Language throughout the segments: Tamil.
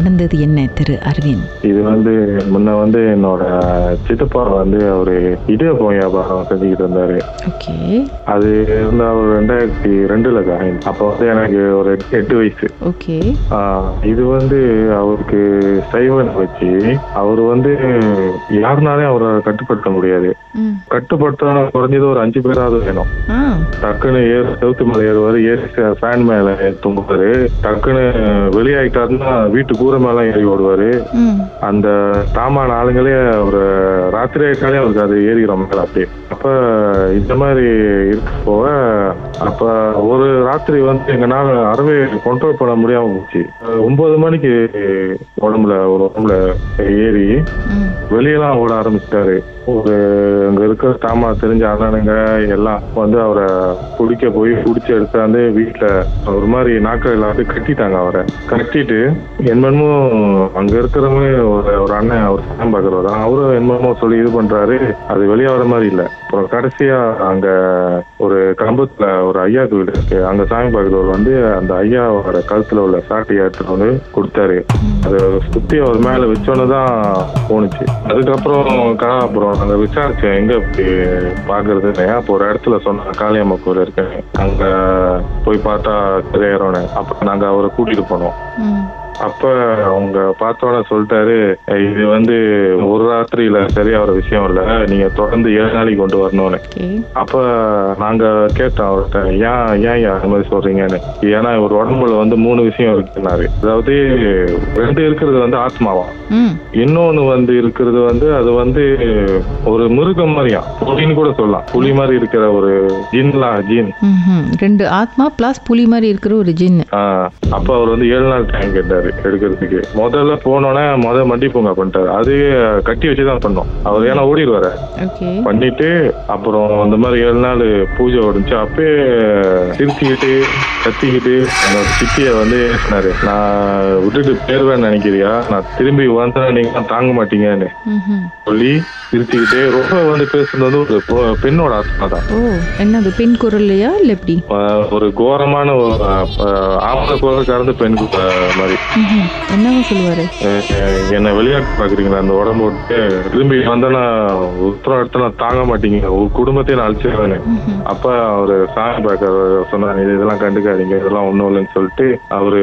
நடந்தது என்ன திரு அரவிந்த்? இது வந்து முன்ன வந்து என்னோட சித்தப்பா வந்து அவரு இடியப்பம் வியாபாரம் செஞ்சுக்கிட்டு இருந்தாரு. அது வந்து அவர் ரெண்டாயிரத்தி ரெண்டுல காயின் அப்போ வந்து எனக்கு ஒரு எட்டு வயசு. ஓகே. இது வந்து அவருக்கு சைவன் வச்சு அவர் வந்து யாருனாலையும் அவரை கட்டுப்படுத்த முடியாது. கட்டுப்படுத்த குறைஞ்சது ஒரு அஞ்சு பேராவது வேணும். டக்குன்னு ஏறு செவுத்து மேல ஏறுவாரு ஏறி ஃபேன் மேல தும்புவாரு டக்குன்னு வெளியாயிட்டாருன்னா வீட்டு கூரை மேல ஏறி ஓடுவாரு. அந்த சாமான ஆளுங்களே ஒரு ராத்திரி ஆயிட்டாலே அவருக்கு அது ஏறிடும் மேல அப்படியே. அப்ப இந்த மாதிரி இருக்க போக அப்ப ஒரு ராத்திரி வந்து எங்கனால அறவே கண்ட்ரோல் பண்ண முடியாம போச்சு. ஒன்பது மணிக்கு உடம்புல ஒரு உடம்புல ஏறி வெளியெல்லாம் ஓட ஆரம்பிச்சிட்டாரு. ஒரு அங்க இருக்கிற தாமா தெரிஞ்ச அண்ணனுங்க எல்லாம் வந்து அவரை பிடிக்க போய் பிடிச்சி எடுத்தாந்து வீட்டுல ஒரு மாதிரி நாட்கள் எல்லாத்தையும் கட்டிட்டாங்க அவரை. கட்டிட்டு என்னமோ அங்க இருக்கிறவங்க ஒரு ஒரு அண்ணன் அவர் சாயம் பாக்குறவர் அவரும் என்னமோ சொல்லி இது பண்றாரு. அது வெளியே வர மாதிரி இல்ல. அப்புறம் கடைசியா அங்க ஒரு கம்பத்துல ஒரு ஐயா வீடு இருக்கு. அங்க சாமி பாக்குறவர் வந்து அந்த ஐயாவோட கழுத்துல உள்ள சாட்டையை எடுத்துட்டு வந்து கொடுத்தாரு. அதை சுத்தி அவர் மேல வச்சோன்னு தான் போணுச்சு. அதுக்கப்புறம் அப்புறம் நாங்க விசாரிச்சேன் எங்க இப்படி பாக்குறதுன்னு அப்போ ஒரு இடத்துல சொன்னாங்க காளியம்மா கோயில் இருக்கு அங்க போய் பார்த்தா கிரேறோன்னு அப்ப நாங்க அவரை கூட்டிட்டு போனோம். அப்ப அவங்க பார்த்தோன்னே சொல்லிட்டாரு இது வந்து ஒரு ராத்திரியில சரியாகிற விஷயம் இல்ல. நீங்க தொடர்ந்து ஏழு நாளைக்கு கொண்டு வரணும்னு. அப்ப நாங்க கேட்டோம் அவர்கிட்ட ஏன் ஏன் அந்த மாதிரி சொல்றீங்கன்னு? ஏன்னா ஒரு உடம்புல வந்து மூணு விஷயம் இருக்குன்னாரு. அதாவது ரெண்டு இருக்கிறது வந்து ஆத்மாவா இன்னொன்னு வந்து இருக்கிறது வந்து அது வந்து ஒரு மிருகம் மாதிரியா புலின்னு கூட சொல்லலாம். புலி மாதிரி இருக்கிற ஒரு ஜின்லாம் ஜின். ரெண்டு ஆத்மா ப்ளஸ் புலி மாதிரி இருக்கிற ஒரு ஆஹ் அப்ப அவர் வந்து ஏழு நாள் டைம் கேட்டாரு. எடுக்கிறதுக்கு. முதல்ல போனோன்னே முத மண்டி பூங்கா பண்ணிட்டாரு. அது கட்டி வச்சுதான் பண்ணோம். அவர் ஏன்னா ஓடிடுவாரு. பண்ணிட்டு அப்புறம் இந்த மாதிரி ஏழு நாள் பூஜை ஓடிச்சு அப்பயே சிரிச்சுக்கிட்டு கத்திக்கிட்டு என்னோட சித்திய வந்து சொன்னாரு நான் விட்டுட்டு போயிருவேன்னு நினைக்கிறியா? நான் திரும்பி வந்தா நீங்க தாங்க மாட்டீங்கன்னு சொல்லி சிரிச்சுக்கிட்டே ரொம்ப வந்து பேசுனது வந்து ஒரு பெண்ணோட ஆத்மா தான். என்னது பெண் குரல்லையா இல்லை எப்படி? ஒரு கோரமான ஆம்பளை குரல் கறந்து பெண் மாதிரி. என்னவா சொல்லுவாரு? என்னை விளையாட்டு பாக்குறீங்களா அந்த உடம்பு விட்டு திரும்பி வந்தேன்னா உத்தரம் எடுத்து நான் தாங்க மாட்டீங்க. ஒரு குடும்பத்தையும் நான் அழிச்சிருவேன். அப்ப அவரு சாமி பார்க்க சொன்னாரு "இது இதெல்லாம் கண்டுக்காதீங்க. இதெல்லாம் ஒண்ணும் இல்லைன்னு சொல்லிட்டு அவரு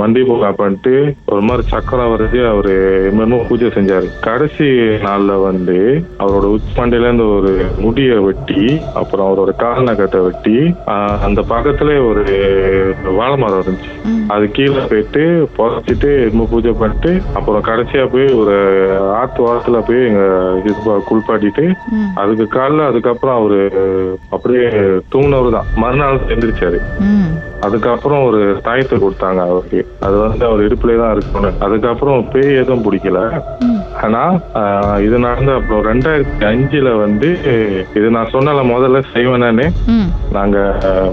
மண்டி பூங்கா பண்ணிட்டு ஒரு மாதிரி சக்கரம் வரைச்சு அவரு என்னமோ பூஜை செஞ்சாரு. கடைசி நாள்ல வந்து அவரோட உச்மண்டையில இருந்து ஒரு முடிய வெட்டி அப்புறம் அவரோட கால் நகத்தை வெட்டி அந்த பக்கத்துல ஒரு வாழை மரம் இருந்துச்சு. அது கீழே போயிட்டு புதைச்சிட்டு என்னமோ பூஜை பண்ணிட்டு அப்புறம் கடைசியா போய் ஒரு ஆத்து வாரத்துல போய் எங்க இது ப- குளிப்பாட்டிட்டு அதுக்கு காலைல அதுக்கப்புறம் அவரு அப்படியே தூங்கினவர் தான் மறுநாள் எந்திரிச்சாரு. ம். அதுக்கப்புறம் ஒரு தாயத்தை கொடுத்தாங்க அவருக்கு. அது வந்து அவர் இடுப்புலயே தான் இருக்கணும் அதுக்கப்புறம் பேய் எதுவும் பிடிக்கல. ஆனா இது நடந்த அப்புறம் ரெண்டாயிரத்தி அஞ்சுல வந்து இது நான் சொன்னல முதல்ல செய்வேனே நாங்க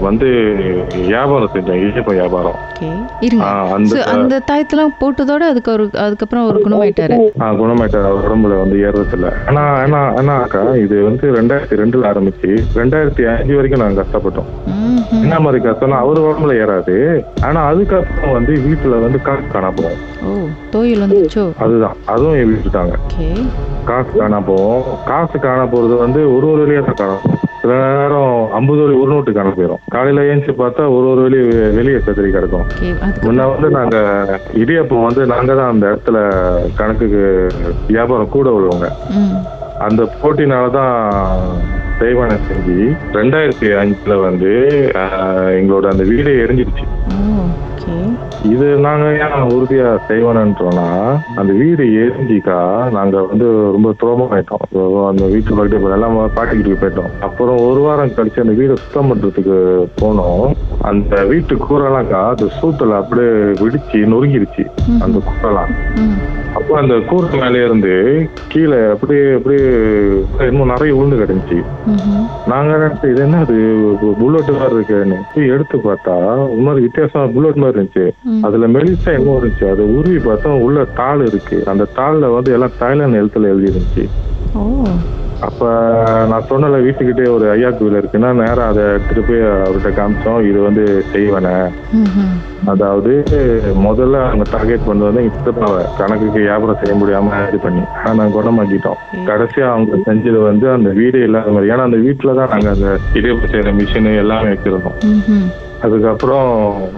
வந்து வியாபாரம் செஞ்சோம் இடியப்பம் வியாபாரம். அந்த தாயத்தெல்லாம் போட்டதோட அதுக்கு ஒரு அதுக்கப்புறம் ஒரு குணமாயிட்டாரு. குணமாயிட்டார் அவர் உடம்புல வந்து ஏறதில்ல ஆனா ஆனா ஆனா அக்கா இது வந்து ரெண்டாயிரத்தி ரெண்டுல ஆரம்பிச்சு ரெண்டாயிரத்தி அஞ்சு வரைக்கும் நாங்க கஷ்டப்பட்டோம். என்ன மாதிரி கஷ்டம்னா அவர் உடம்புல ஏறாது. ஆனா அதுக்கப்புறம் வந்து வீட்டுல வந்து காசு காணா போகும் ஓ தோயில் வந்துச்சோ அதுதான் அதுவும் விட்டுட்டாங்க ஓகே. காசு காணா போகும் காசு காணா போறது வந்து ஒரு ஒரு வழியா காணும். சில நேரம் ஐம்பது வழி ஒரு நோட்டு காண போயிடும் காலையில ஏஞ்சி பார்த்தா ஒரு ஒரு வழி வெளியே கத்திரி கிடக்கும். முன்ன வந்து நாங்க இடியப்பம் வந்து நாங்க தான் அந்த இடத்துல கணக்குக்கு வியாபாரம் கூட உள்ளவங்க. அந்த போட்டினால தான் செய்வானை செஞ்சு ரெண்டாயிரத்தி அஞ்சுல வந்து எங்களோட அந்த வீடே எரிஞ்சிருச்சு இது நாங்க ஏன் உறுதியா செய்வோம்ன்றோம்னா அந்த வீடு எரிஞ்சிக்கா நாங்க வந்து ரொம்ப துரோகமாயிட்டோம். So, அந்த வீட்டு பக்கத்து எல்லாம் பாட்டிக்கிட்டு போயிட்டோம். அப்புறம் ஒரு வாரம் கழிச்சு அந்த வீடை சுத்தம் பண்றதுக்கு போனோம். அந்த வீட்டு கூரெல்லாம்க்கா அந்த சூத்துல அப்படியே வெடிச்சு நொறுங்கிருச்சு. அந்த கூரெல்லாம். ம் அப்போ அந்த கூரை மேலே இருந்து கீழே அப்படியே அப்படியே இன்னும் நிறைய உளுந்து கிடந்துச்சு. நாங்க நினைச்சு இது என்ன அது புல்லட் மாதிரி இருக்குன்னு எடுத்து பார்த்தா ஒரு மாதிரி வித்தியாசமா புல்லட் மாதிரி இருந்துச்சு. அதுல மெலிசா என்ன இருந்துச்சு. அது உருவி பார்த்தா உள்ள தாள் இருக்கு. அந்த தாள்ல வந்து எல்லாம் தாய்லாந்து எழுத்துல எழுதி இருந்துச்சு அப்ப நான் சொன்னல வீட்டுக்கிட்டே ஒரு ஐயா கோவில் இருக்குன்னா நேரா அதை எடுத்துட்டு போய் அவர்கிட்ட காமிச்சோம். இது வந்து செய்வன. அதாவது முதல்ல அவங்க டார்கெட் பண்ணது வந்து எங்க சித்தப்பாவை. கணக்குக்கு வியாபாரம் செய்ய முடியாம இது பண்ணி. ஆனா நாங்க குணமாக்கிட்டோம். கடைசியா அவங்க செஞ்சது வந்து அந்த வீடே இல்லாத மாதிரி. ஏன்னா அந்த வீட்டுல தான் நாங்க அந்த இடியப்பம் செய்யற மிஷின் எல்லாமே வச்சிருந்தோம். அதுக்கப்புறம்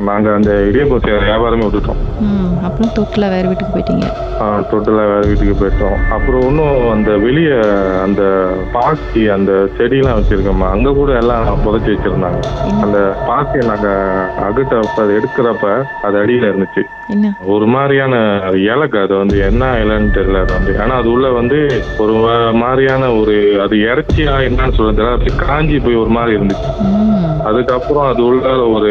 நாங்க அந்த இடியப்பம் செய்யற வியாபாரமே விட்டுட்டோம். ம் அப்புறம் தொட்டில் வேறு வீட்டுக்கு போயிட்டீங்க. தொட்டில் வேற வீட்டுக்கு போயிட்டோம். அப்புறம் இன்னும் அந்த வெளியே அந்த பாசி அந்த செடியெல்லாம் வச்சிருக்கோமா அங்க கூட எல்லாம் புதைச்சி வச்சிருந்தாங்க. அந்த பாசியை நாங்க அகற்றப்ப அதை எடுக்கிறப்ப அது அடியில இருந்துச்சு. ஒரு மாதிரியான இலக்கு அது வந்து என்ன இலைன்னு தெரியல அது வந்து. ஆனா அது உள்ள வந்து ஒரு மாதிரியான ஒரு அது இறைச்சியா என்னன்னு சொல்ல தெரியல காஞ்சி போய் ஒரு மாதிரி இருந்துச்சு. அதுக்கப்புறம் அது உள்ள ஒரு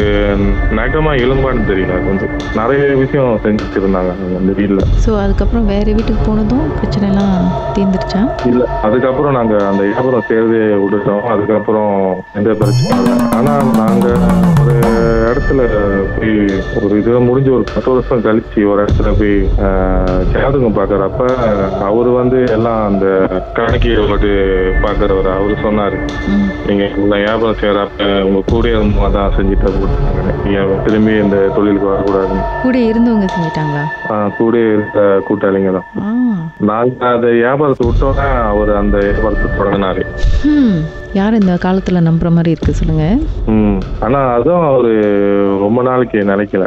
நகமா எலும்பான்னு தெரியல வந்து நிறைய விஷயம் செஞ்சு வச்சிருந்தாங்க அந்த வீட்டுல ஸோ அதுக்கப்புறம் வேறு வீட்டுக்கு போனதும் பிரச்சனைலாம் தீர்ந்துருச்சா? இல்ல அதுக்கப்புறம் நாங்க அந்த வியாபாரம் செய்யறதே விட்டுட்டோம். அதுக்கப்புறம் எந்த பிரச்சனையும் இல்லை. ஆனா நாங்க ஒரு இடத்துல போய் ஒரு இது முடிஞ்சு ஒரு பத்து வருஷம் கழிச்சு ஒரு இடத்துல போய் ஜாதகம் பாக்குறப்ப அவரு வந்து எல்லாம் அந்த கணக்கியை போட்டு பாக்குறவர். அவரு சொன்னாரு ம். நீங்க உங்களை வியாபாரம் செய்யறப்ப உங்க கூட இருந்தவங்க தான் செஞ்சுட்டு போட்டாங்க நீங்க திரும்பி இந்த தொழிலுக்கு வரக்கூடாதுன்னு. கூட இருந்தவங்க செஞ்சிட்டாங்களா? கூட இருக்க கூட்டாளிங்க தான். நாங்க அந்த வியாபாரத்தை விட்டோன்னா அவர் அந்த வியாபாரத்தை தொடங்கினாரு. யார் இந்த காலத்தில் நம்புற மாதிரி இருக்கு சொல்லுங்க. ஆனா அதுவும் அவரு ரொம்ப நாளைக்கு நினைக்கல.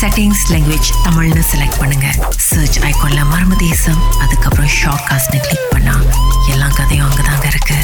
செட்டிங்ஸ் லாங்குவேஜ் தமிழ்னு செலக்ட் பண்ணுங்க. சர்ச் ஐக்கோன்ல மர்ம தேசம் அதுக்கப்புறம் ஷார்ட் காஸ்ட்னு கிளிக் பண்ணா எல்லா கதையும் அங்கதாங்க இருக்கு.